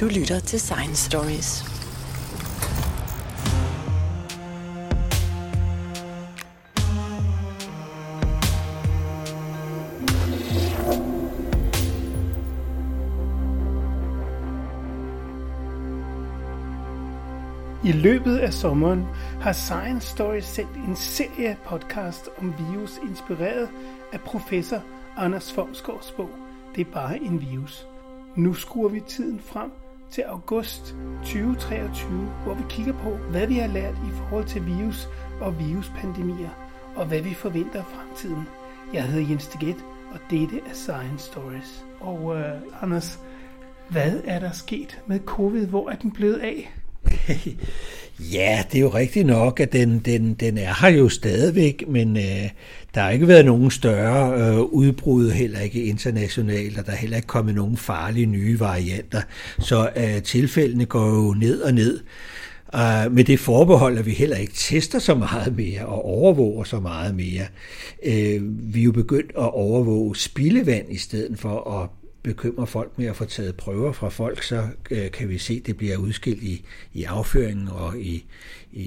Du lytter til Science Stories. I løbet af sommeren har Science Stories sendt en serie podcast om virus inspireret af professor Anders Fomsgaards bog Det er bare en virus. Nu skruer vi tiden frem til august 2023, hvor vi kigger på, hvad vi har lært i forhold til virus og viruspandemier, og hvad vi forventer af fremtiden. Jeg hedder Jens Deget, og dette er Science Stories. Og øh, Anders, hvad er der sket med covid? Hvor er den blevet af? Ja, det er jo rigtigt nok, at den, den, den er her jo stadigvæk, men øh, der har ikke været nogen større øh, udbrud, heller ikke internationalt, og der er heller ikke kommet nogen farlige nye varianter. Så øh, tilfældene går jo ned og ned. Uh, med det forbehold, at vi heller ikke tester så meget mere og overvåger så meget mere. Uh, vi er jo begyndt at overvåge spildevand i stedet for at bekymrer folk med at få taget prøver fra folk, så øh, kan vi se, at det bliver udskilt i, i afføringen og i, i,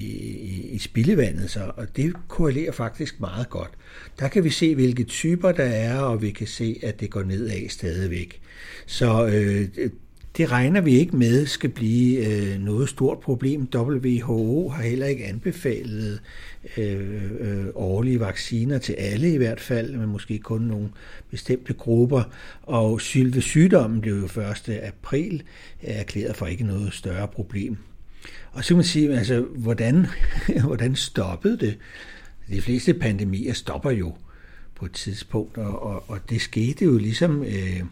i spildevandet. Så, og det korrelerer faktisk meget godt. Der kan vi se, hvilke typer der er, og vi kan se, at det går nedad stadigvæk. Så øh, det regner vi ikke med skal blive øh, noget stort problem. WHO har heller ikke anbefalet øh, øh, årlige vacciner til alle i hvert fald, men måske kun nogle bestemte grupper. Og sylve sygdommen blev jo 1. april øh, erklæret for ikke noget større problem. Og så kan man sige, altså, hvordan, hvordan stoppede det? De fleste pandemier stopper jo på et tidspunkt, og, og, og det skete jo ligesom... Øh,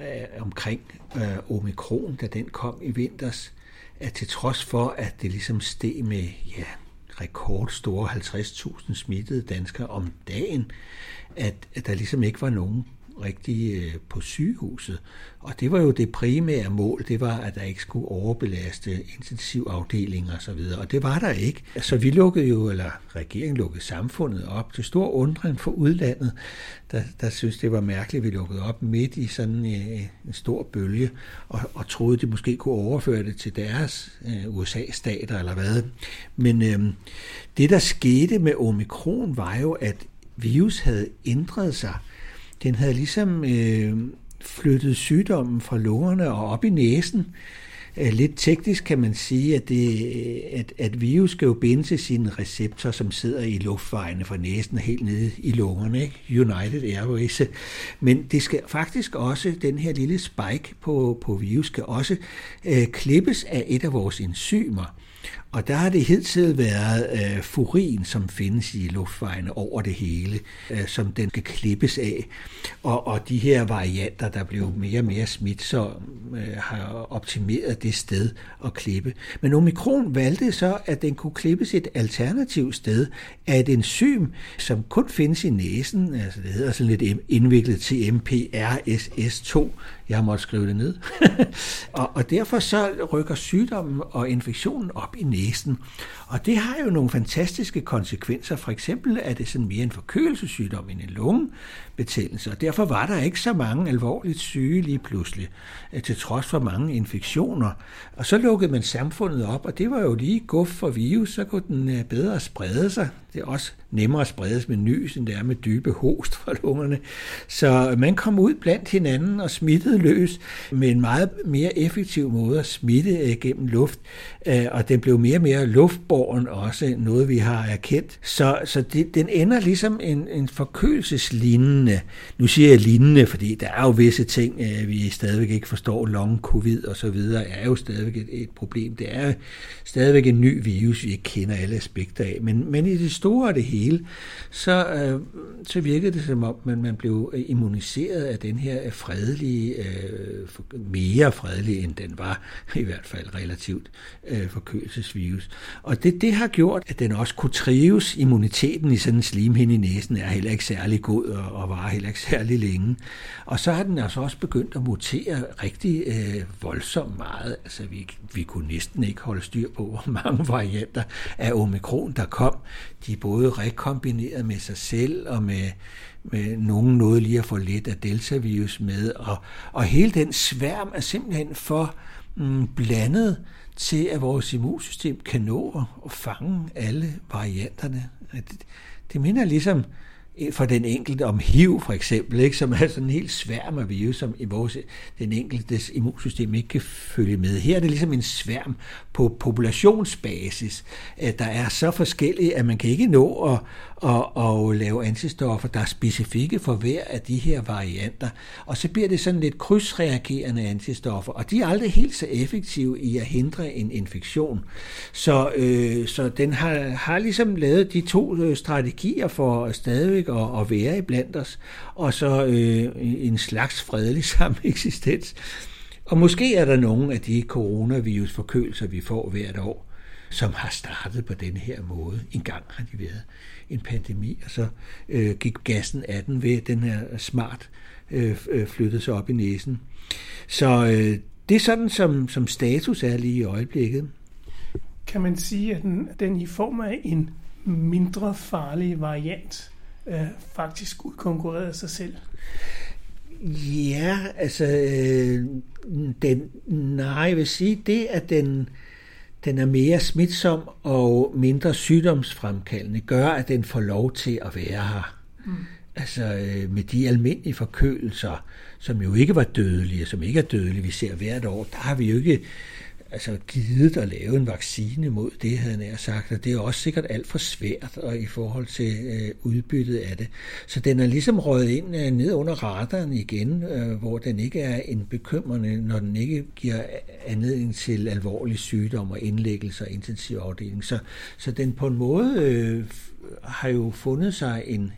øh, omkring øh, omikron, da den kom i vinters, at til trods for, at det ligesom steg med ja, rekordstore 50.000 smittede danskere om dagen, at, at der ligesom ikke var nogen rigtig øh, på sygehuset. Og det var jo det primære mål, det var, at der ikke skulle overbelaste intensivafdelinger osv., og, og det var der ikke. Så vi lukkede jo, eller regeringen lukkede samfundet op til stor undren for udlandet, der, der synes det var mærkeligt, at vi lukkede op midt i sådan en, en stor bølge, og, og troede, de måske kunne overføre det til deres øh, USA-stater eller hvad. Men øh, det, der skete med omikron, var jo, at virus havde ændret sig den havde ligesom øh, flyttet sygdommen fra lungerne og op i næsen. Øh, lidt teknisk kan man sige, at, det, øh, at, at virus skal jo binde til sine receptor, som sidder i luftvejene fra næsen og helt nede i lungerne, ikke? United Airways. Men det skal faktisk også, den her lille spike på, på virus, skal også øh, klippes af et af vores enzymer. Og der har det hidtil været øh, furin, som findes i luftvejene over det hele, øh, som den skal klippes af. Og, og de her varianter, der blev mere og mere smitsomme, øh, har optimeret det sted at klippe. Men omikron valgte så, at den kunne klippes et alternativt sted af et enzym, som kun findes i næsen, altså det hedder sådan lidt indviklet TMPRSS2 jeg har måttet skrive det ned. og, og derfor så rykker sygdommen og infektionen op i næsen. Og det har jo nogle fantastiske konsekvenser. For eksempel er det sådan mere en forkølelsessygdom end en lungebetændelse, og derfor var der ikke så mange alvorligt syge lige pludselig, øh, til trods for mange infektioner. Og så lukkede man samfundet op, og det var jo lige guf for virus, så kunne den øh, bedre sprede sig. Det er også nemmere at spredes med nys, end det er med dybe host fra lungerne. Så man kom ud blandt hinanden og smittede løs med en meget mere effektiv måde at smitte øh, gennem luft, og den blev mere og mere luft luftbåren også noget, vi har erkendt. Så, så det, den ender ligesom en, en forkølelseslignende, nu siger jeg lignende, fordi der er jo visse ting, øh, vi stadigvæk ikke forstår, long covid og så videre, er jo stadigvæk et, et problem. Det er stadigvæk en ny virus, vi ikke kender alle aspekter af. Men, men i det store og det hele, så, øh, så virkede det som om, man, man blev immuniseret af den her fredelige, øh, mere fredelige end den var, i hvert fald relativt, øh, forkølelsesvirus. Og det, det har gjort, at den også kunne trives. Immuniteten i sådan en slimhinde i næsen er heller ikke særlig god og, og varer heller ikke særlig længe. Og så har den altså også begyndt at mutere rigtig øh, voldsomt meget. Altså vi, vi kunne næsten ikke holde styr på, hvor mange varianter af omikron der kom. De er både rekombineret med sig selv og med med nogen noget lige at få lidt af deltavirus med, og, og hele den sværm er simpelthen for mm, blandet til, at vores immunsystem kan nå at fange alle varianterne. Det, det minder ligesom eh, for den enkelte om HIV for eksempel, ikke, som er sådan en helt sværm af virus, som i vores, den enkeltes immunsystem ikke kan følge med. Her er det ligesom en sværm på populationsbasis, der er så forskellige, at man kan ikke nå at, og, og lave antistoffer, der er specifikke for hver af de her varianter. Og så bliver det sådan lidt krydsreagerende antistoffer, og de er aldrig helt så effektive i at hindre en infektion. Så, øh, så den har, har ligesom lavet de to øh, strategier for stadigvæk at, at være i blandt os, og så øh, en slags fredelig sameksistens. Og måske er der nogle af de coronavirus-forkølelser, vi får hvert år, som har startet på den her måde. En gang har de været en pandemi, og så øh, gik gassen af den ved den her smart øh, øh, flyttede sig op i næsen. Så øh, det er sådan, som, som status er lige i øjeblikket. Kan man sige, at den, den i form af en mindre farlig variant øh, faktisk udkonkurrerede sig selv? Ja, altså, øh, den, nej, jeg vil sige, det at den, den er mere smitsom og mindre sygdomsfremkaldende, gør, at den får lov til at være her. Mm. Altså øh, med de almindelige forkølelser, som jo ikke var dødelige, som ikke er dødelige, vi ser hvert år, der har vi jo ikke altså givet at lave en vaccine mod det, havde jeg sagt, og det er også sikkert alt for svært og i forhold til øh, udbyttet af det. Så den er ligesom røget ind øh, ned under radaren igen, øh, hvor den ikke er en bekymrende, når den ikke giver anledning til alvorlig sygdom og indlæggelse og intensivafdeling. Så, så den på en måde øh, har jo fundet sig en,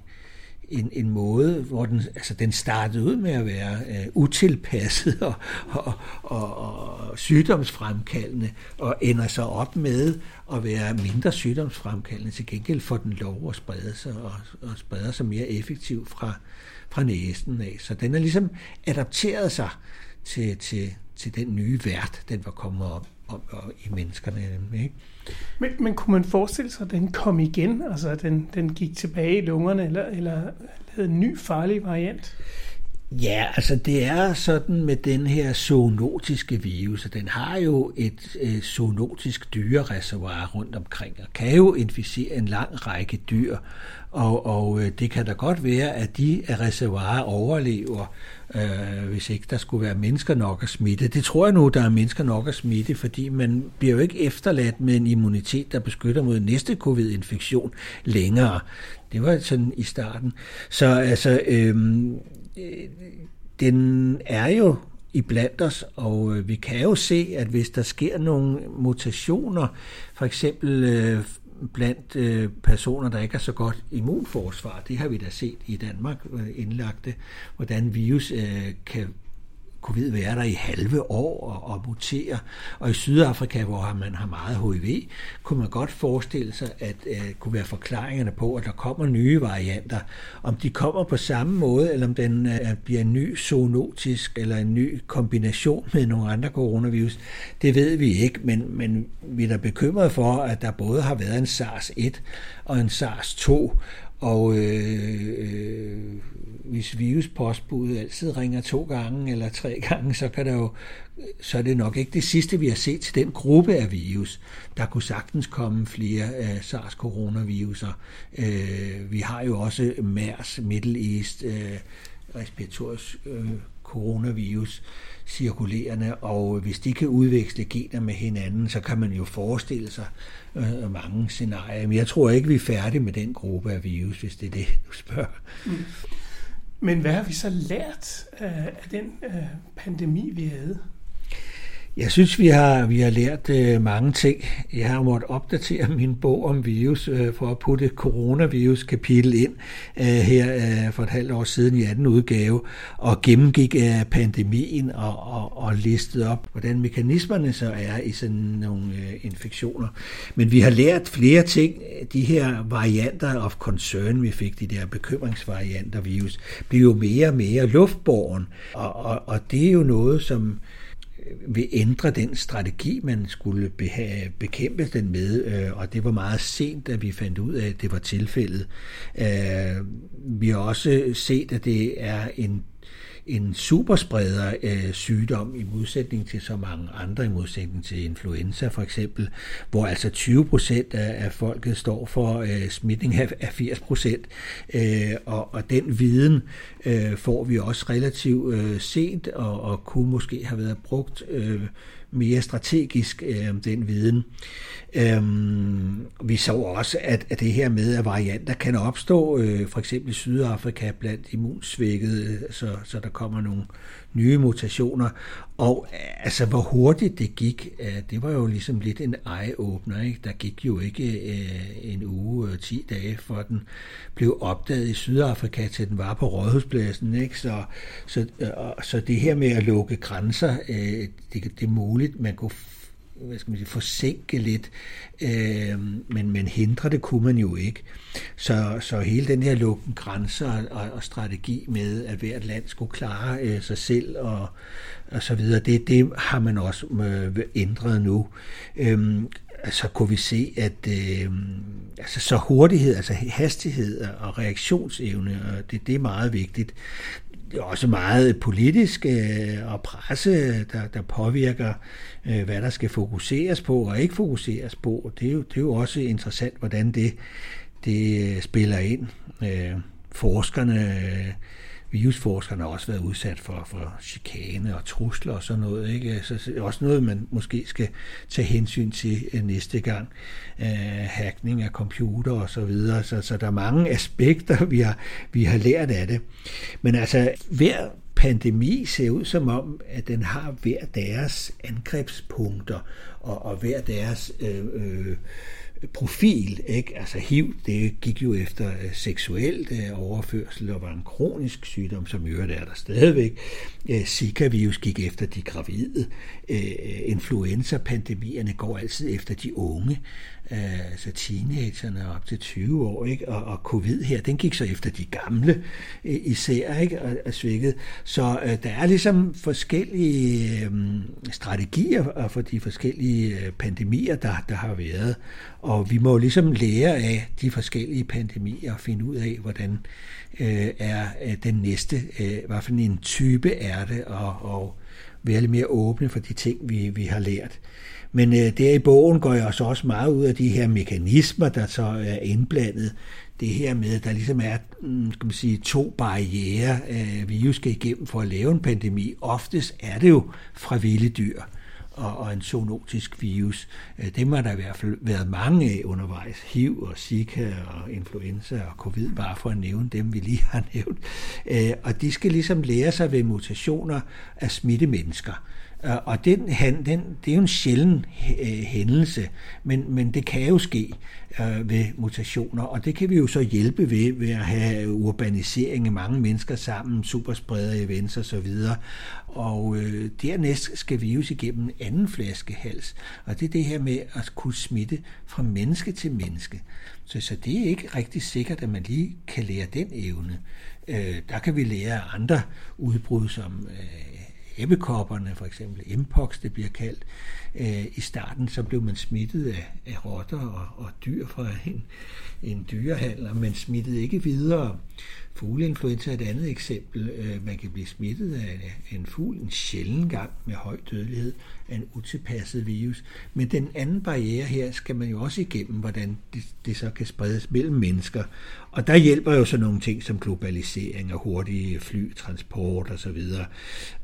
en, en måde, hvor den, altså den startede ud med at være øh, utilpasset og, og, og, og sygdomsfremkaldende, og ender så op med at være mindre sygdomsfremkaldende. Til gengæld får den lov at sprede sig, og, og spreder sig mere effektivt fra, fra næsen af. Så den er ligesom adapteret sig til, til, til den nye vært, den var kommet op, og, og i menneskerne. Ikke? Men, men kunne man forestille sig, at den kom igen? Altså, at den, den gik tilbage i lungerne, eller, eller lavede en ny farlig variant? Ja, altså det er sådan med den her zoonotiske virus, at den har jo et øh, zoonotisk dyrereservoir rundt omkring, og kan jo inficere en lang række dyr, og, og øh, det kan da godt være, at de reservoirer overlever, øh, hvis ikke der skulle være mennesker nok at smitte. Det tror jeg nu, der er mennesker nok at smitte, fordi man bliver jo ikke efterladt med en immunitet, der beskytter mod næste covid-infektion længere. Det var sådan i starten. Så altså, øh, den er jo i blandt os, og øh, vi kan jo se, at hvis der sker nogle mutationer, for eksempel øh, blandt øh, personer, der ikke er så godt immunforsvar, det har vi da set i Danmark øh, indlagte, hvordan virus kan covid være der i halve år og, og mutere. Og i Sydafrika, hvor man har meget HIV, kunne man godt forestille sig, at øh, kunne være forklaringerne på, at der kommer nye varianter. Om de kommer på samme måde, eller om den øh, bliver en ny zoonotisk eller en ny kombination med nogle andre coronavirus, det ved vi ikke, men, men vi er da bekymrede for, at der både har været en SARS-1 og en SARS-2, og øh, øh, hvis viruspostbuddet altid ringer to gange eller tre gange, så kan der jo så er det nok ikke det sidste, vi har set til den gruppe af virus. Der kunne sagtens komme flere øh, SARS-coronaviruser. Øh, vi har jo også MERS, Middle East, øh, respiratorisk øh, coronavirus cirkulerende, og hvis de kan udveksle gener med hinanden, så kan man jo forestille sig øh, mange scenarier. Men jeg tror ikke, vi er færdige med den gruppe af virus, hvis det er det, du spørger. Mm. Men hvad har vi så lært øh, af den øh, pandemi, vi havde? Jeg synes, vi har, vi har lært øh, mange ting. Jeg har måttet opdatere min bog om virus øh, for at putte coronavirus-kapitel ind øh, her øh, for et halvt år siden i anden udgave, og gennemgik øh, pandemien og, og, og listede op, hvordan mekanismerne så er i sådan nogle øh, infektioner. Men vi har lært flere ting. De her varianter of concern, vi fik, de der bekymringsvarianter virus, bliver jo mere og mere luftborgen, og, og, og det er jo noget, som vil ændre den strategi, man skulle bekæmpe den med, øh, og det var meget sent, at vi fandt ud af, at det var tilfældet. Øh, vi har også set, at det er en en superspreder øh, sygdom i modsætning til så mange andre, i modsætning til influenza for eksempel, hvor altså 20 procent af, af folket står for øh, smitning af, af 80 procent. Øh, og, og den viden øh, får vi også relativt øh, sent, og, og kunne måske have været brugt øh, mere strategisk, øh, den viden. Øhm, vi så også, at, at det her med, at varianter kan opstå, øh, for eksempel i Sydafrika blandt immunsvækkede, øh, så, så der kommer nogle nye mutationer. Og øh, altså, hvor hurtigt det gik, øh, det var jo ligesom lidt en eye-opener. Ikke? Der gik jo ikke øh, en uge, øh, 10 dage, for den blev opdaget i Sydafrika, til den var på rådhuspladsen. Ikke? Så, så, øh, så det her med at lukke grænser, øh, det, det er muligt, man kunne hvad skal man sige, forsinke lidt, øh, men, men hindre det kunne man jo ikke. Så, så hele den her lukken grænser og, og strategi med, at hvert land skulle klare øh, sig selv og, og så videre, det, det har man også øh, ændret nu. Øh, så kunne vi se, at øh, altså så hurtighed, altså hastighed og reaktionsevne, og det, det er meget vigtigt det er også meget politisk øh, og presse, der, der påvirker, øh, hvad der skal fokuseres på og ikke fokuseres på. Det er jo, det er jo også interessant, hvordan det, det spiller ind. Øh, forskerne øh, virusforskerne har også været udsat for, for chikane og trusler og sådan noget. Ikke? Så også noget, man måske skal tage hensyn til øh, næste gang. Øh, hackning af computer og så videre. Så, så der er mange aspekter, vi har, vi har lært af det. Men altså, hver pandemi ser ud som om, at den har hver deres angrebspunkter og, og hver deres øh, øh, profil. Ikke? Altså HIV, det gik jo efter øh, seksuelt øh, overførsel og var en kronisk sygdom, som i øvrigt er der stadigvæk. Øh, Zika-virus gik efter de gravide. Influenza-pandemierne går altid efter de unge altså teenagerne op til 20 år, ikke? Og, og covid her, den gik så efter de gamle øh, især, ikke? Og, og svækket. Så øh, der er ligesom forskellige øh, strategier øh, for de forskellige øh, pandemier, der, der har været. Og vi må ligesom lære af de forskellige pandemier og finde ud af, hvordan øh, er den næste, øh, hvad for en type er det, og, og være lidt mere åbne for de ting, vi, vi har lært. Men øh, der i bogen går jeg så også meget ud af de her mekanismer, der så er indblandet. Det her med, at der ligesom er mm, skal man sige, to barriere, øh, vi jo skal igennem for at lave en pandemi. Oftest er det jo fra vilde dyr og, og en zoonotisk virus. Øh, dem det har der i hvert fald været mange af undervejs. HIV og Zika og influenza og covid, bare for at nævne dem, vi lige har nævnt. Øh, og de skal ligesom lære sig ved mutationer at smitte mennesker. Øh, og den, han, den, det er jo en sjælden øh, hændelse, men, men det kan jo ske øh, ved mutationer, og det kan vi jo så hjælpe ved, ved at have urbanisering af mange mennesker sammen, superspreder events og så videre. Og øh, dernæst skal virus igennem en anden flaskehals, og det er det her med at kunne smitte fra menneske til menneske. Så, så det er ikke rigtig sikkert, at man lige kan lære den evne. Øh, der kan vi lære andre udbrud, som øh, æbbekopperne, for eksempel impox, det bliver kaldt. Øh, I starten så blev man smittet af, af rotter og, og dyr fra en, en dyrehandler, men smittede ikke videre. Fugleinfluenza er et andet eksempel. Øh, man kan blive smittet af en fugl en sjælden gang med høj dødelighed af en utilpasset virus. Men den anden barriere her skal man jo også igennem, hvordan det, det så kan spredes mellem mennesker. Og der hjælper jo så nogle ting som globalisering og hurtige flytransport osv.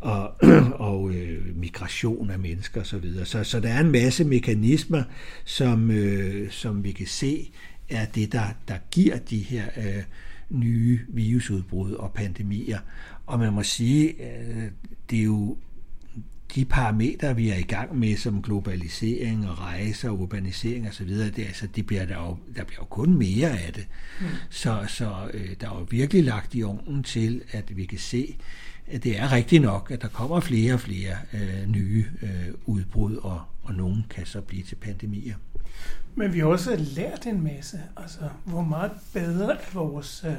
Og, og øh, migration af mennesker osv. Så, så, så der er en masse mekanismer, som, øh, som vi kan se er det, der, der giver de her øh, nye virusudbrud og pandemier. Og man må sige, øh, det er jo de parametre, vi er i gang med, som globalisering og rejser og urbanisering osv., det, altså, det bliver der, jo, der bliver jo kun mere af det. Mm. Så, så øh, der er jo virkelig lagt i ovnen til, at vi kan se, at det er rigtigt nok, at der kommer flere og flere øh, nye øh, udbrud, og, og nogen kan så blive til pandemier. Men vi har også lært en masse. Altså, hvor meget bedre er vores øh,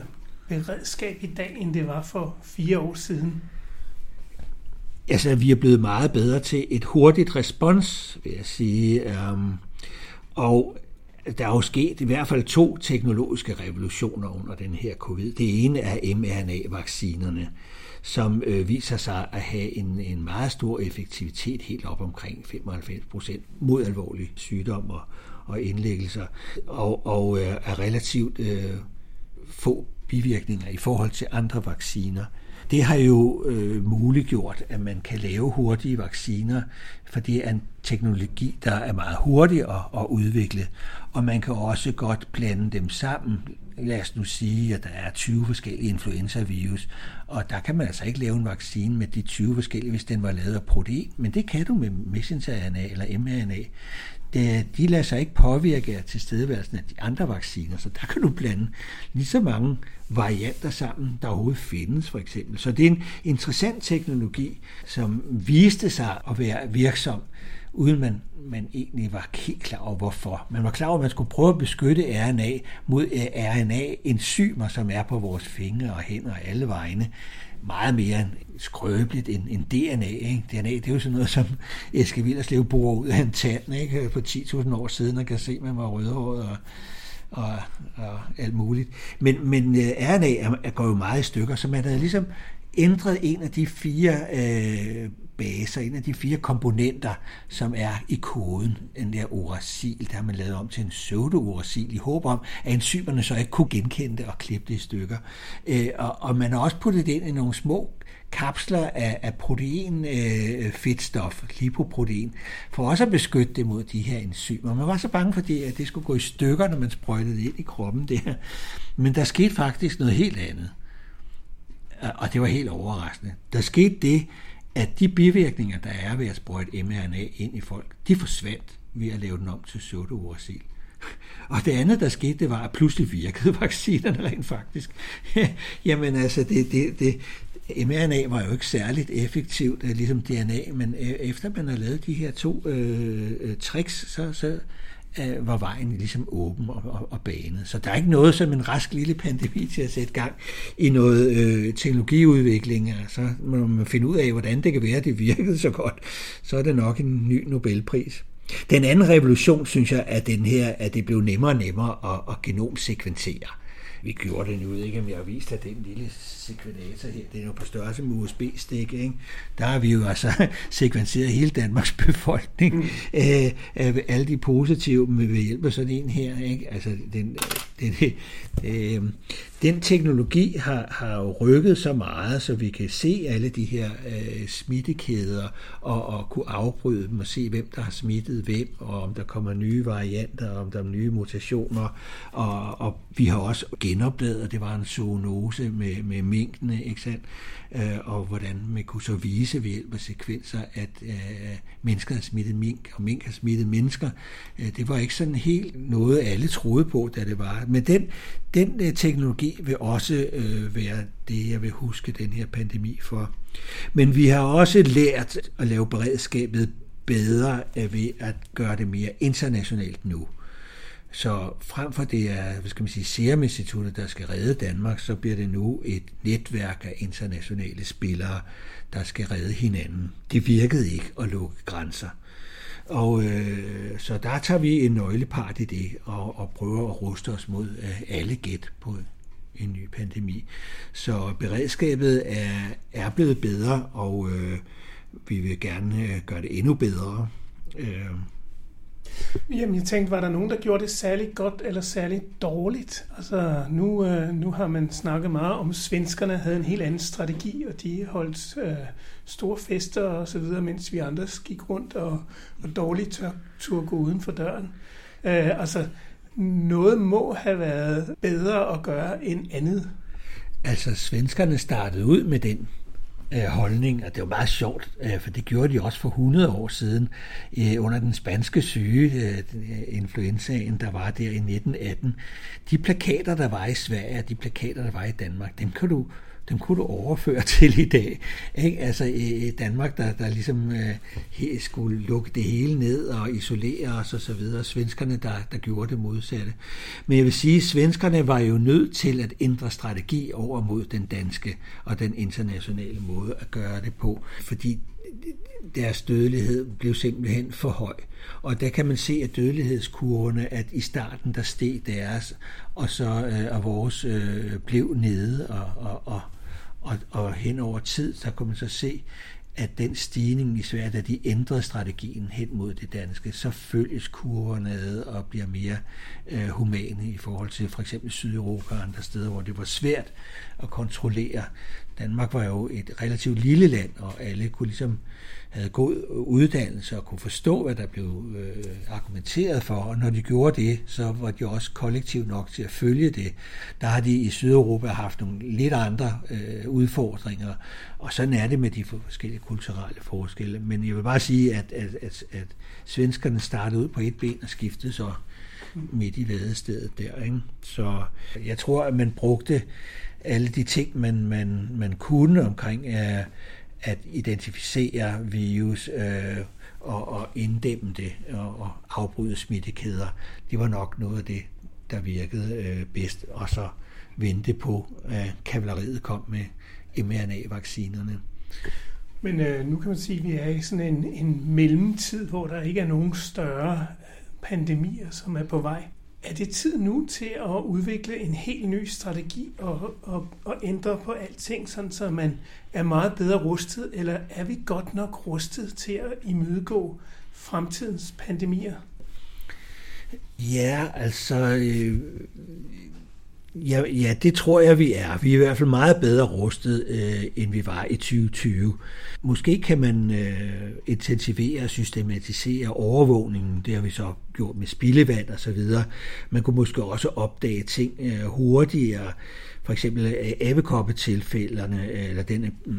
beredskab i dag, end det var for fire år siden? Altså, vi er blevet meget bedre til et hurtigt respons, vil jeg sige. Um, og der er jo sket i hvert fald to teknologiske revolutioner under den her covid. Det ene er mRNA-vaccinerne, som øh, viser sig at have en, en meget stor effektivitet, helt op omkring 95 procent mod alvorlige sygdomme og, og indlæggelser, og, og øh, er relativt øh, få bivirkninger i forhold til andre vacciner. Det har jo øh, muliggjort, at man kan lave hurtige vacciner, for det er en teknologi, der er meget hurtig at, at udvikle, og man kan også godt blande dem sammen. Lad os nu sige, at der er 20 forskellige influenza-virus, og der kan man altså ikke lave en vaccine med de 20 forskellige, hvis den var lavet af protein, men det kan du med messenger-RNA eller mRNA Øh, de lader sig ikke påvirke af tilstedeværelsen af de andre vacciner, så der kan du blande lige så mange varianter sammen, der overhovedet findes, for eksempel. Så det er en interessant teknologi, som viste sig at være virksom, uden man, man egentlig var helt klar over, hvorfor. Man var klar over, at man skulle prøve at beskytte RNA mod eh, RNA-enzymer, som er på vores fingre og hænder og alle vegne meget mere skrøbeligt end, end DNA. Ikke? DNA det er jo sådan noget, som Eske Villerslev bor ud af en tand ikke? for 10.000 år siden, og kan se, at man var rødhåret og, og, og alt muligt. Men, men eh, RNA er, er, går jo meget i stykker, så man havde ligesom ændret en af de fire øh, baser, en af de fire komponenter, som er i koden, den der uracil, der har man lavet om til en pseudo-orasil, i håb om, at enzymerne så ikke kunne genkende det og klippe det i stykker. Øh, og, og man har også puttet det ind i nogle små kapsler af, af protein, øh, fedtstof, lipoprotein, for også at beskytte det mod de her enzymer. Man var så bange for det, at det skulle gå i stykker, når man sprøjtede det ind i kroppen der. Men der skete faktisk noget helt andet. Og det var helt overraskende. Der skete det, at de bivirkninger, der er ved at sprøjte mRNA ind i folk, de forsvandt ved at lave den om til pseudouracil. Og det andet, der skete, det var, at pludselig virkede vaccinerne rent faktisk. Jamen altså, det, det, det, mRNA var jo ikke særligt effektivt, øh, ligesom DNA, men øh, efter man har lavet de her to øh, øh tricks, så, så øh, var vejen ligesom åben og, og, og banet. Så der er ikke noget som en rask lille pandemi til at sætte gang i noget øh, teknologiudvikling. Så må man finde ud af, hvordan det kan være, at det virkede så godt. Så er det nok en ny Nobelpris. Den anden revolution, synes jeg, er den her, at det blev nemmere og nemmere at, at genomsekventere vi gjorde det nu, ikke om jeg har vist at den lille sekvenator her, det er jo på størrelse med USB-stik, ikke? der har vi jo altså sekvenseret hele Danmarks befolkning, mm. øh, alle de positive med ved hjælp af sådan en her, ikke? altså den, den, øh, den teknologi har, har jo rykket så meget, så vi kan se alle de her øh, smittekæder og, og kunne afbryde dem og se, hvem der har smittet hvem, og om der kommer nye varianter, og om der er nye mutationer. Og, og vi har også genopdaget, at det var en zoonose med, med minkene, ikke sandt? Øh, og hvordan man kunne så vise ved hjælp af sekvenser, at øh, mennesker har smittet mink, og mink har smittet mennesker. Øh, det var ikke sådan helt noget, alle troede på, da det var. Men den, den øh, teknologi vil også øh, være det, jeg vil huske den her pandemi for. Men vi har også lært at lave beredskabet bedre øh, ved at gøre det mere internationalt nu. Så frem for det er, hvad skal man sige, Serum Instituttet, der skal redde Danmark, så bliver det nu et netværk af internationale spillere, der skal redde hinanden. Det virkede ikke at lukke grænser. Og øh, så der tager vi en nøglepart i det, og, og prøver at ruste os mod øh, alle gæt på en ny pandemi. Så beredskabet er, er blevet bedre, og øh, vi vil gerne øh, gøre det endnu bedre. Øh, Jamen, jeg tænkte, var der nogen, der gjorde det særligt godt eller særligt dårligt? Altså, nu, øh, nu har man snakket meget om, at svenskerne havde en helt anden strategi, og de holdt øh, store fester og så videre, mens vi andre gik rundt og, og dårligt tør, turde gå uden for døren. Øh, altså, noget må have været bedre at gøre end andet. Altså, svenskerne startede ud med den øh, holdning, og det var meget sjovt, øh, for det gjorde de også for 100 år siden øh, under den spanske syge, øh, øh influenzaen, der var der i 1918. De plakater, der var i Sverige, de plakater, der var i Danmark, dem kan du dem kunne du overføre til i dag. Ikke? Altså i Danmark, der, der ligesom øh, skulle lukke det hele ned og isolere os og så videre. Svenskerne, der, der gjorde det modsatte. Men jeg vil sige, at svenskerne var jo nødt til at ændre strategi over mod den danske og den internationale måde at gøre det på, fordi deres dødelighed blev simpelthen for høj. Og der kan man se, at dødelighedskurvene, at i starten der steg deres, og så øh, og vores øh, blev nede, og, og, og, og, og hen over tid, så kunne man så se, at den stigning i Sverige, da de ændrede strategien hen mod det danske, så følges kurverne ad og bliver mere øh, humane i forhold til for eksempel Sydeuropa og andre steder, hvor det var svært at kontrollere. Danmark var jo et relativt lille land, og alle kunne ligesom havde god uddannelse og kunne forstå, hvad der blev øh, argumenteret for, og når de gjorde det, så var de også kollektivt nok til at følge det. Der har de i Sydeuropa haft nogle lidt andre øh, udfordringer, og sådan er det med de forskellige kulturelle forskelle. Men jeg vil bare sige, at, at, at, at svenskerne startede ud på et ben og skiftede så midt i vadestedet der. Ikke? Så jeg tror, at man brugte alle de ting, man, man, man kunne omkring øh, at identificere virus øh, og, og inddæmme det og, og afbryde smittekæder. Det var nok noget af det, der virkede øh, bedst. Og så vente på, at kavaleriet kom med mRNA-vaccinerne. Men øh, nu kan man sige, at vi er i sådan en, en mellemtid, hvor der ikke er nogen større øh, pandemier, som er på vej. Er det tid nu til at udvikle en helt ny strategi og, og, og ændre på alting, sådan så man er meget bedre rustet, eller er vi godt nok rustet til at imødegå fremtidens pandemier? Ja, altså, øh, Ja, ja, det tror jeg, vi er. Vi er i hvert fald meget bedre rustet, øh, end vi var i 2020. Måske kan man øh, intensivere og systematisere overvågningen. Det har vi så gjort med spildevand og så videre. Man kunne måske også opdage ting øh, hurtigere. For eksempel øh, abekoppetilfældene, øh, eller den øh,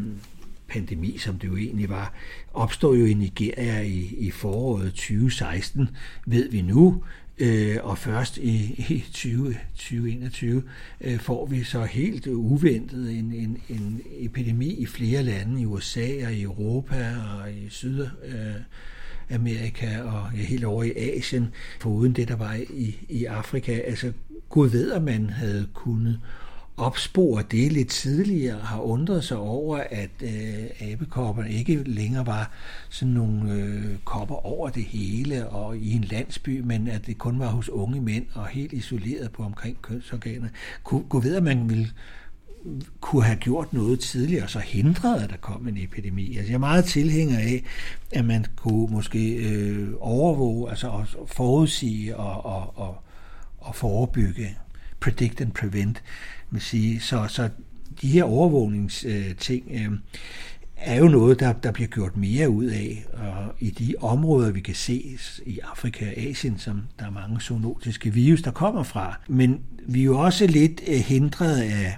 pandemi, som det jo egentlig var, opstod jo i Nigeria i, i foråret 2016, ved vi nu. Øh, og først i, i 20, 2021 øh, får vi så helt uventet en, en, en epidemi i flere lande, i USA og i Europa og i Sydamerika øh, og ja, helt over i Asien, foruden det, der var i, i Afrika. Altså, Gud ved, at man havde kunnet opspore det lidt tidligere, har undret sig over, at øh, abekopperne ikke længere var sådan nogle øh, kopper over det hele og i en landsby, men at det kun var hos unge mænd og helt isoleret på omkring kønsorganer. Gå ved, at man ville kunne have gjort noget tidligere, så hindrede, at der kom en epidemi. Altså, jeg er meget tilhænger af, at man kunne måske øh, overvåge, altså også forudsige og, og, og, og forebygge, predict and prevent, man sige. Så, så de her overvågningsting øh, øh, er jo noget, der, der bliver gjort mere ud af. Og i de områder, vi kan se i Afrika og Asien, som der er mange zoonotiske virus, der kommer fra. Men vi er jo også lidt øh, hindret af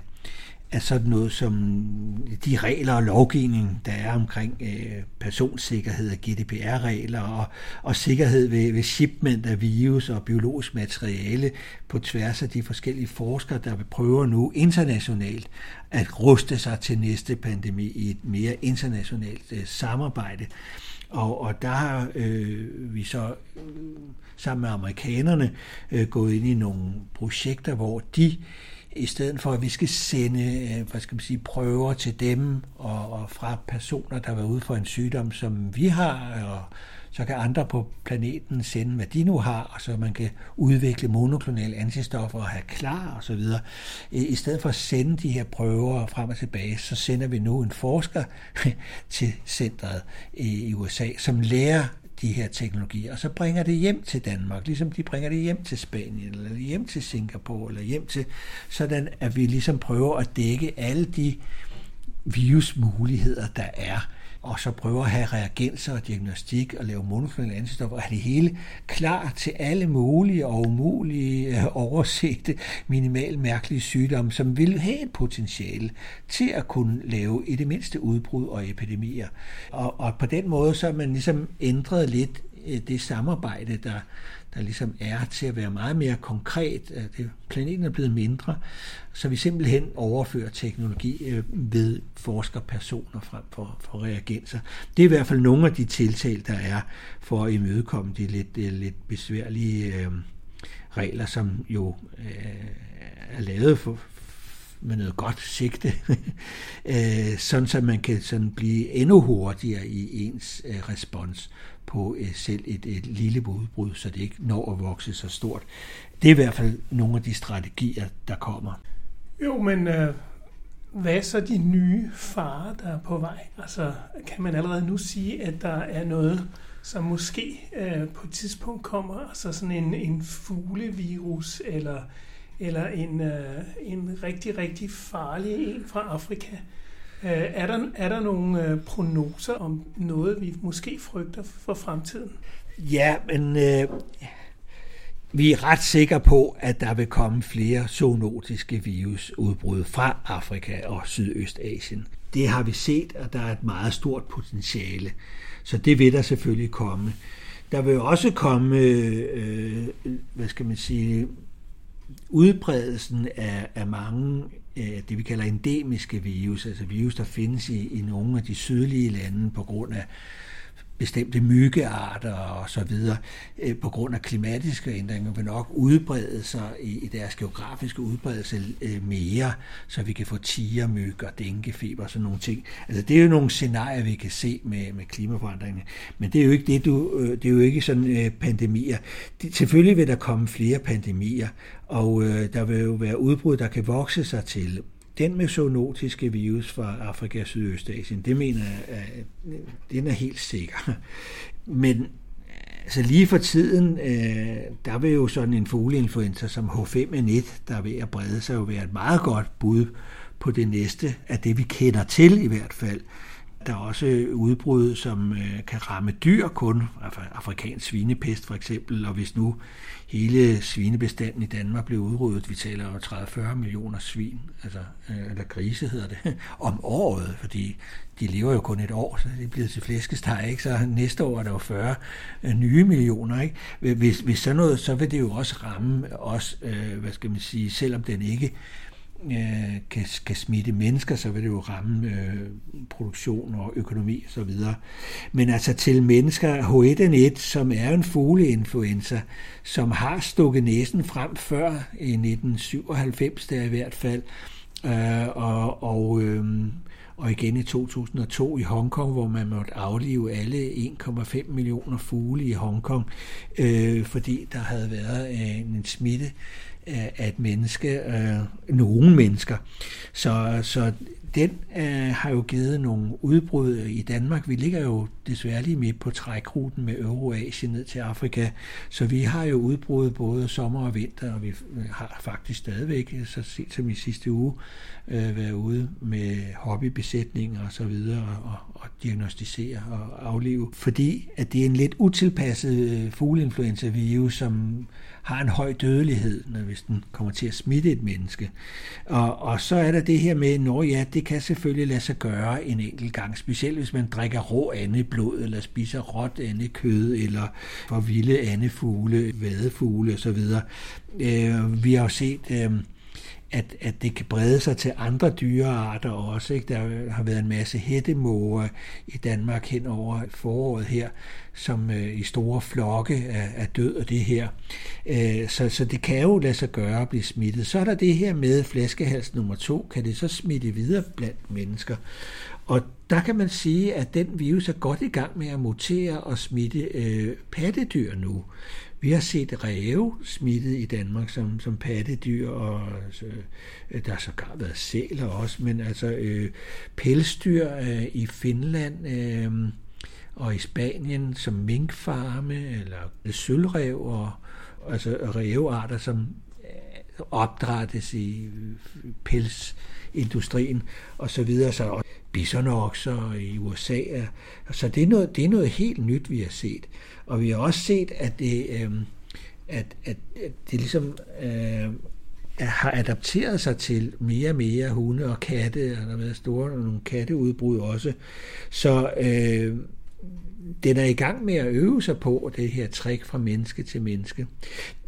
af sådan noget som de regler og lovgivning, der er omkring øh, personsikkerhed og GDPR-regler og, og sikkerhed ved, ved shipment af virus og biologisk materiale på tværs af de forskellige forskere, der vil prøve nu internationalt at ruste sig til næste pandemi i et mere internationalt øh, samarbejde. Og, og der har øh, vi så øh, sammen med amerikanerne øh, gået ind i nogle projekter, hvor de i stedet for at vi skal sende øh, hvad skal man sige, prøver til dem og, og fra personer, der var ude for en sygdom, som vi har, og så kan andre på planeten sende, hvad de nu har, og så man kan udvikle monoklonale antistoffer og have klar og så videre. I stedet for at sende de her prøver frem og tilbage, så sender vi nu en forsker til centret i USA, som lærer de her teknologier, og så bringer det hjem til Danmark, ligesom de bringer det hjem til Spanien, eller hjem til Singapore, eller hjem til, sådan at vi ligesom prøver at dække alle de virusmuligheder, der er og så prøver at have reagenser og diagnostik og lave monoklonale antistoffer og have det hele klar til alle mulige og umulige øh, oversete minimal mærkelige sygdomme, som vil have et potentiale til at kunne lave i det mindste udbrud og epidemier. Og, og på den måde så har man ligesom ændret lidt øh, det samarbejde, der, der ligesom er til at være meget mere konkret. Det, planeten er blevet mindre, så vi simpelthen overfører teknologi øh, ved forskerpersoner frem for, for reagenser. Det er i hvert fald nogle af de tiltag, der er for at imødekomme de lidt, øh, lidt besværlige øh, regler, som jo er lavet for, med noget godt sigte, øh, sådan så man kan sådan blive endnu hurtigere i ens øh, respons på øh, selv et, et lille udbrud, så det ikke når at vokse så stort. Det er i hvert fald nogle af de strategier, der kommer. Jo, men øh, hvad er så de nye farer, der er på vej? Altså, kan man allerede nu sige, at der er noget, som måske øh, på et tidspunkt kommer, altså sådan en, en fuglevirus, eller, eller en, øh, en rigtig, rigtig farlig en fra Afrika, Øh, er der, er der nogle øh, prognoser om noget, vi måske frygter for fremtiden? Ja, men øh, vi er ret sikre på, at der vil komme flere zoonotiske virusudbrud fra Afrika og Sydøstasien. Det har vi set, at der er et meget stort potentiale. Så det vil der selvfølgelig komme. Der vil også komme, øh, øh hvad skal man sige, udbredelsen af, af mange øh, det, vi kalder endemiske virus, altså virus, der findes i, i nogle af de sydlige lande på grund af bestemte myggearter og så videre, øh, på grund af klimatiske ændringer, vil nok udbrede sig i, deres geografiske udbredelse øh, mere, så vi kan få tigermyg og denguefeber og sådan nogle ting. Altså det er jo nogle scenarier, vi kan se med, med klimaforandringerne, men det er jo ikke det, du, øh, det er jo ikke sådan pandemier. Det, selvfølgelig vil der komme flere pandemier, og der vil jo være udbrud, der kan vokse sig til den med zoonotiske virus fra Afrika og Sydøstasien, det mener jeg, at den er helt sikker. Men altså lige for tiden, øh, der vil jo sådan en fugleinfluenza som H5N1, der er ved at brede sig, jo være et meget godt bud på det næste, af det vi kender til i hvert fald. Der er også udbrud, som øh, kan ramme dyr kun, altså afrikansk svinepest for eksempel, og hvis nu hele svinebestanden i Danmark blev udryddet, vi taler jo 30-40 millioner svin, altså, øh, eller grise hedder det, om året, fordi de lever jo kun et år, så det er blevet til flæskesteg, ikke? så næste år er der jo 40 øh, nye millioner. Ikke? Hvis, hvis sådan noget, så vil det jo også ramme os, øh, hvad skal man sige, selvom den ikke øh, kan, kan smitte mennesker, så vil det jo ramme øh, produktion og økonomi og så videre. Men altså til mennesker, H1N1, som er en fugleinfluenza, som har stukket næsen frem før i 1997, der i hvert fald, øh, og, og øh, og igen i 2002 i Hongkong, hvor man måtte aflive alle 1,5 millioner fugle i Hongkong, øh, fordi der havde været en smitte af et menneske, øh, nogle mennesker. Så, så den øh, har jo givet nogle udbrud i Danmark. Vi ligger jo desværre lige midt på trækruten med Euroasien ned til Afrika, så vi har jo udbrud både sommer og vinter, og vi har faktisk stadigvæk, så sent som i sidste uge, øh, været ude med hobbybesætninger og så videre, og, og diagnostisere og aflive, fordi at det er en lidt utilpasset øh, fugleinfluenza-virus, som har en høj dødelighed, når hvis den kommer til at smitte et menneske. Og, og så er der det her med, at ja, det kan selvfølgelig lade sig gøre en enkelt gang, specielt hvis man drikker rå blod, eller spiser råt andekød, eller for vilde andefugle, vadefugle osv. Øh, vi har jo set... Øh, at, at det kan brede sig til andre dyrearter også. Ikke? Der har været en masse hættemåger i Danmark hen over foråret her, som øh, i store flokke er, er død af det her. Øh, så, så det kan jo lade sig gøre at blive smittet. Så er der det her med flaskehals nummer to. Kan det så smitte videre blandt mennesker? Og der kan man sige, at den virus er godt i gang med at mutere og smitte øh, pattedyr nu. Vi har set ræve smittet i Danmark som, som pattedyr, og altså, øh, der har sågar været sæler også, men altså øh, pelsdyr øh, i Finland øh, og i Spanien som minkfarme, eller sølvrev, og altså rævearter, som øh, opdrættes i øh, pelsindustrien og så videre. Så bisonokser i USA. Så det er, noget, det er noget helt nyt, vi har set. Og vi har også set, at det, øh, at, at, at det ligesom øh, har adapteret sig til mere og mere hunde og katte, og der har været store nogle katteudbrud også. Så øh, den er i gang med at øve sig på det her trick fra menneske til menneske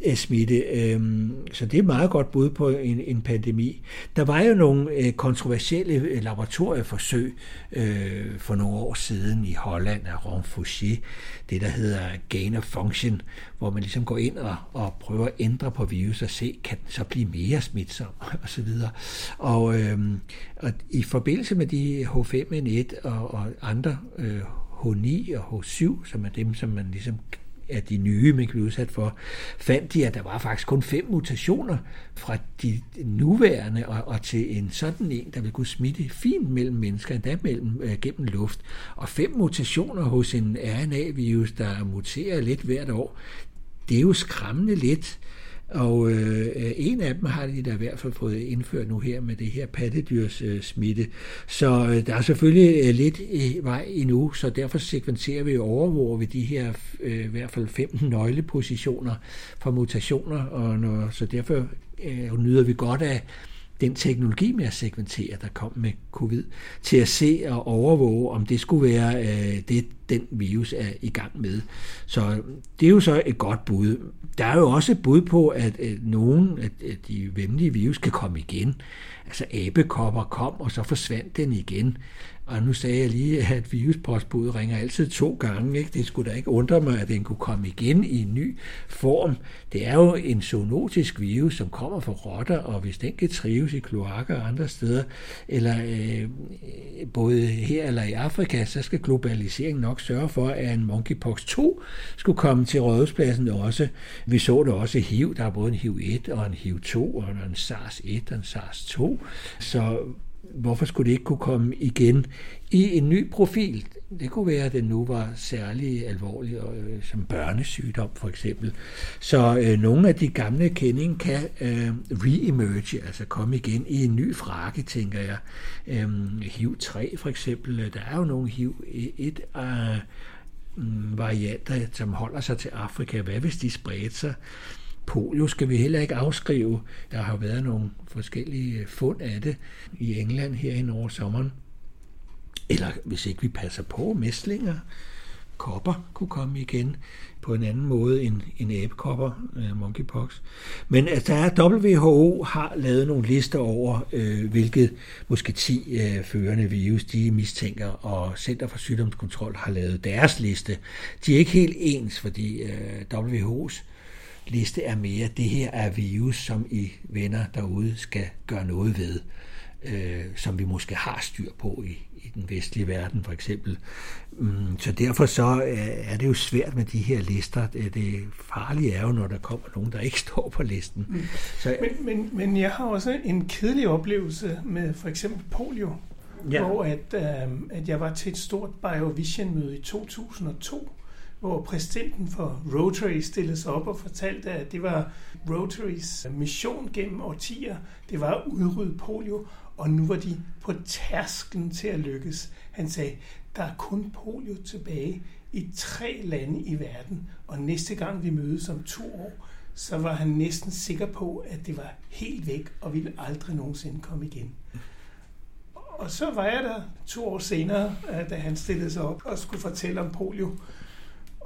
øh, smitte. Øhm, så det er meget godt bud på en, en pandemi. Der var jo nogle øh, kontroversielle øh, laboratorieforsøg for nogle år siden i Holland af Ron Fouché, det der hedder gain of function, hvor man ligesom går ind og, og prøver at ændre på virus og se, kan den så blive mere smitsom osv. Og, og, øh, og i forbindelse med de H5N1 og, og andre øh, H9 og H7, som er dem, som man ligesom af de nye, man kan blive udsat for, fandt de, at der var faktisk kun fem mutationer fra de nuværende og, og til en sådan en, der vil kunne smitte fint mellem mennesker, endda mellem, øh, gennem luft. Og fem mutationer hos en RNA-virus, der muterer lidt hvert år, det er jo skræmmende lidt. Og øh, en af dem har de da i hvert fald fået indført nu her med det her pattedyrs øh, smitte. Så øh, der er selvfølgelig øh, lidt i vej endnu, så derfor sekventerer vi og overvåger vi de her øh, i hvert fald 15 nøglepositioner for mutationer, og når, så derfor øh, nyder vi godt af den teknologi med at sekventere, der kom med covid, til at se og overvåge, om det skulle være øh, det, den virus er i gang med. Så det er jo så et godt bud. Der er jo også et bud på, at, øh, nogen af de venlige virus kan komme igen. Altså abekopper kom, og så forsvandt den igen. Og nu sagde jeg lige, at viruspostbud ringer altid to gange. Ikke? Det skulle da ikke undre mig, at den kunne komme igen i en ny form. Det er jo en zoonotisk virus, som kommer fra rotter, og hvis den kan trives i kloakker og andre steder, eller øh, både her eller i Afrika, så skal globaliseringen nok sørge for, at en monkeypox 2 skulle komme til rådhuspladsen også. Vi så det også i HIV. Der er både en HIV 1 og en HIV 2, og en SARS 1 og en SARS 2. Så hvorfor skulle det ikke kunne komme igen i en ny profil? Det kunne være, at den nu var særlig alvorlig, øh, som børnesygdom for eksempel. Så øh, nogle af de gamle kendinger kan øh, re-emerge, altså komme igen i en ny frakke, tænker jeg. Øh, HIV-3 for eksempel, der er jo nogle HIV-1 e, øh, mm, varianter, som holder sig til Afrika. Hvad hvis de spredte sig? Polio skal vi heller ikke afskrive. Der har været nogle forskellige øh, fund af det i England her over sommeren. Eller hvis ikke vi passer på, mæslinger, kopper kunne komme igen på en anden måde end, end æbekopper, øh, monkeypox. Men altså, der er WHO har lavet nogle lister over, øh, hvilket måske 10 øh, førende virus de mistænker, og Center for Sygdomskontrol har lavet deres liste. De er ikke helt ens, fordi øh, WHO's liste er mere, det her er virus, som I venner derude skal gøre noget ved, øh, som vi måske har styr på i, i den vestlige verden for eksempel. Mm, så derfor så er det jo svært med de her lister. Det farlige er jo, når der kommer nogen, der ikke står på listen. Mm. Så, men, men, men jeg har også en kedelig oplevelse med for eksempel polio, ja. hvor at, øh, at jeg var til et stort BioVision-møde i 2002, hvor præsidenten for Rotary stillede sig op og fortalte, at det var Rotarys mission gennem årtier, det var at udrydde polio, og nu var de på tærsklen til at lykkes. Han sagde, der er kun polio tilbage i tre lande i verden, og næste gang vi mødes om to år, så var han næsten sikker på, at det var helt væk og ville aldrig nogensinde komme igen. Og så var jeg der to år senere, øh, da han stillede sig op og skulle fortælle om polio.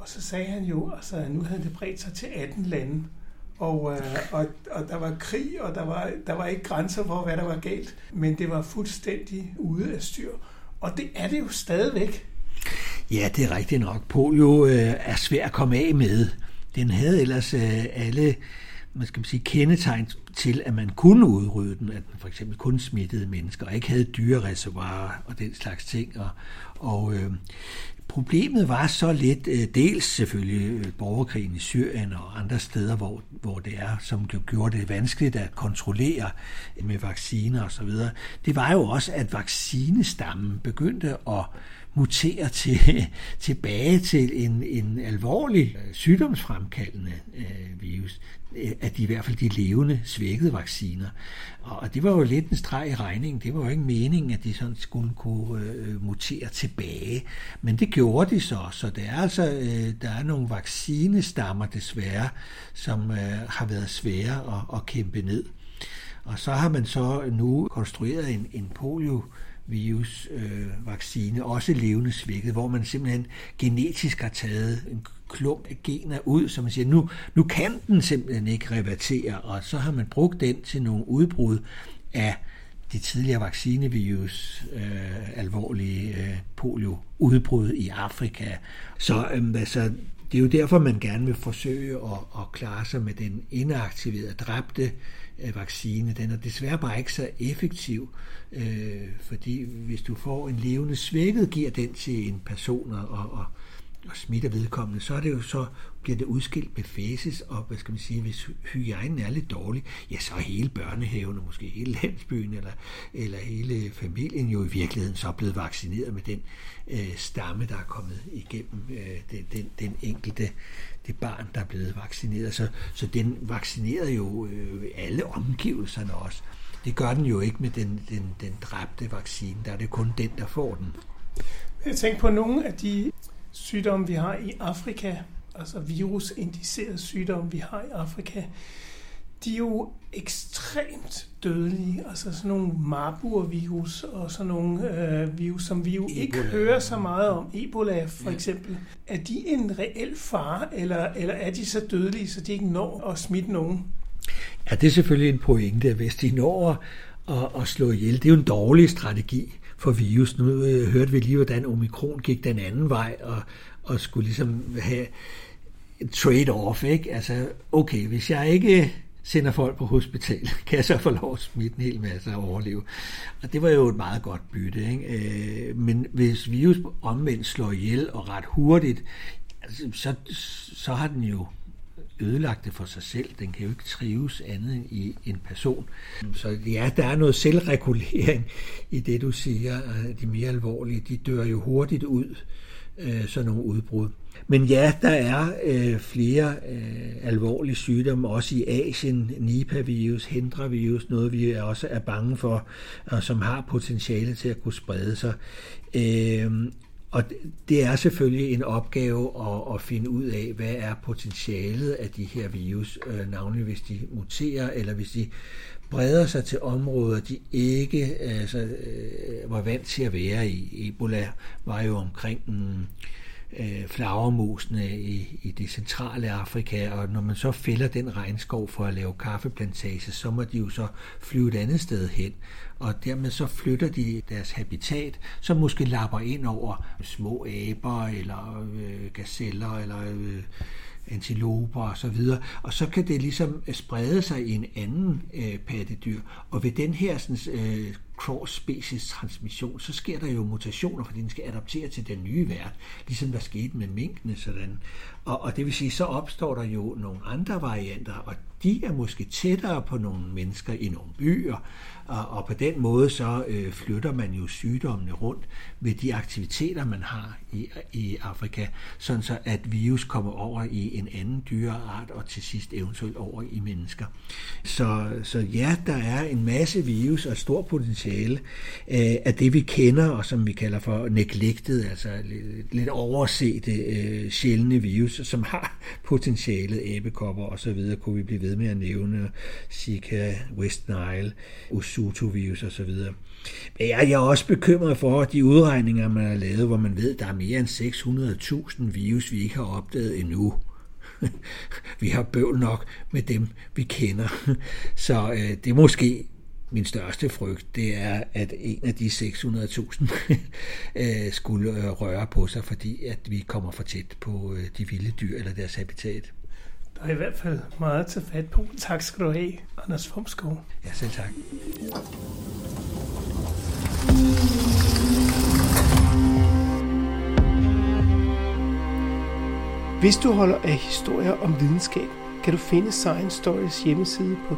Og så sagde han jo, altså nu havde det bredt sig til 18 lande, og, øh, og, og der var krig, og der var, der var ikke grænser for, hvad der var galt, men det var fuldstændig ude af styr. Og det er det jo stadigvæk. Ja, det er rigtigt nok. Polio øh, er svært at komme af med. Den havde ellers øh, alle man skal sige, kendetegn til, at man kunne udrydde den, at den for eksempel kun smittede mennesker, og ikke havde dyrereservoirer og den slags ting. Og, og øh, Problemet var så lidt, øh, dels selvfølgelig øh, borgerkrigen i Syrien og andre steder, hvor, hvor det er, som gjorde det vanskeligt at kontrollere med vacciner osv. Det var jo også, at vaccinestammen begyndte at mutere til, tilbage til en, en alvorlig øh, sygdomsfremkaldende øh, virus, øh, at de i hvert fald de levende svækkede vacciner. Og det var jo lidt en streg i regningen. Det var jo ikke meningen, at de sådan skulle kunne øh, mutere tilbage. Men det gjorde de så. Så det er altså, øh, der er nogle vaccinestammer desværre, som øh, har været svære at, at kæmpe ned. Og så har man så nu konstrueret en, en polio virusvaccine, øh, også levende svækket, hvor man simpelthen genetisk har taget en klump af gener ud, så man siger, nu, nu kan den simpelthen ikke revertere, og så har man brugt den til nogle udbrud af de tidligere vaccinevirus, øh, alvorlige øh, polio-udbrud i Afrika. Så øh, altså, det er jo derfor, man gerne vil forsøge at, at klare sig med den inaktiverede, dræbte øh, Øh, vaccine. Den er desværre bare ikke så effektiv, øh, fordi hvis du får en levende svækket, giver den til en person og, og, og smitter vedkommende, så er det jo så bliver det udskilt med fæses, og hvad skal man sige, hvis hygiejnen er lidt dårlig, ja, så er hele børnehaven, og måske hele landsbyen, eller, eller hele familien jo i virkeligheden så blevet vaccineret med den øh, stamme, der er kommet igennem øh, den, den, den enkelte det barn, der er blevet vaccineret. Så, så den vaccinerer jo øh, alle omgivelserne også. Det gør den jo ikke med den, den, den dræbte vaccine. Der er det kun den, der får den. Jeg tænker på nogle af de sygdomme, vi har i Afrika, altså virusindicerede sygdomme, vi har i Afrika, de er jo ekstremt dødelige. Altså sådan nogle Marburg-virus og sådan nogle øh, virus, som vi jo Ebola. ikke hører så meget om. Ebola for ja. eksempel. Er de en reel fare, eller, eller er de så dødelige, så de ikke når at smitte nogen? Ja, det er selvfølgelig en pointe, at hvis de når at, at slå ihjel, det er jo en dårlig strategi for virus. Nu øh, hørte vi lige, hvordan omikron gik den anden vej, og, og skulle ligesom have trade-off, ikke? Altså, okay, hvis jeg ikke sender folk på hospital, kan jeg så få lov at smitte en hel masse og overleve. Og det var jo et meget godt bytte. Ikke? Øh, men hvis virus omvendt slår ihjel og ret hurtigt, altså, så, så har den jo ødelagt det for sig selv. Den kan jo ikke trives andet end i en person. Så ja, der er noget selvregulering i det, du siger. Øh, de mere alvorlige, de dør jo hurtigt ud, øh, sådan nogle udbrud. Men ja, der er øh, flere øh, alvorlige sygdomme, også i Asien, Nipah-virus, Hendra-virus, noget vi også er bange for, og som har potentiale til at kunne sprede sig. Øh, og det er selvfølgelig en opgave at, at finde ud af, hvad er potentialet af de her virus, øh, navnlig hvis de muterer, eller hvis de breder sig til områder, de ikke altså, øh, var vant til at være i. Ebola var jo omkring Øh, øh, flagermusene i, i det centrale Afrika, og når man så fælder den regnskov for at lave kaffeplantage, så må de jo så flyve et andet sted hen, og dermed så flytter de deres habitat, som måske lapper ind over små aber, eller øh, gazeller, eller øh, antiloper og så videre, og så kan det ligesom sprede sig i en anden øh, pattedyr, og ved den her sådan, øh, cross-species transmission, så sker der jo mutationer, fordi den skal adaptere til den nye vært, ligesom der skete med minkene sådan. Og, og det vil sige, så opstår der jo nogle andre varianter, og de er måske tættere på nogle mennesker i nogle byer, og, og på den måde så øh, flytter man jo sygdommene rundt ved de aktiviteter, man har i, i Afrika, sådan så at virus kommer over i en anden dyreart, og til sidst eventuelt over i mennesker. Så, så ja, der er en masse virus og et stort potentiale øh, af det, vi kender, og som vi kalder for neglected, altså lidt, lidt oversete øh, sjældne virus, som har potentialet æbekopper og så videre, kunne vi blive ved med at nævne Zika, West Nile, Usutu-virus og så videre. Men jeg, er også bekymret for de udregninger, man har lavet, hvor man ved, at der er mere end 600.000 virus, vi ikke har opdaget endnu. vi har bøvl nok med dem, vi kender. Så øh, det er måske min største frygt, det er, at en af de 600.000 øh, skulle øh, røre på sig, fordi at vi kommer for tæt på øh, de vilde dyr eller deres habitat. Der er i hvert fald meget til fat på. Tak skal du have, Anders Fomskov. Ja, selv tak. Hvis du holder af historier om videnskab, kan du finde Science Stories hjemmeside på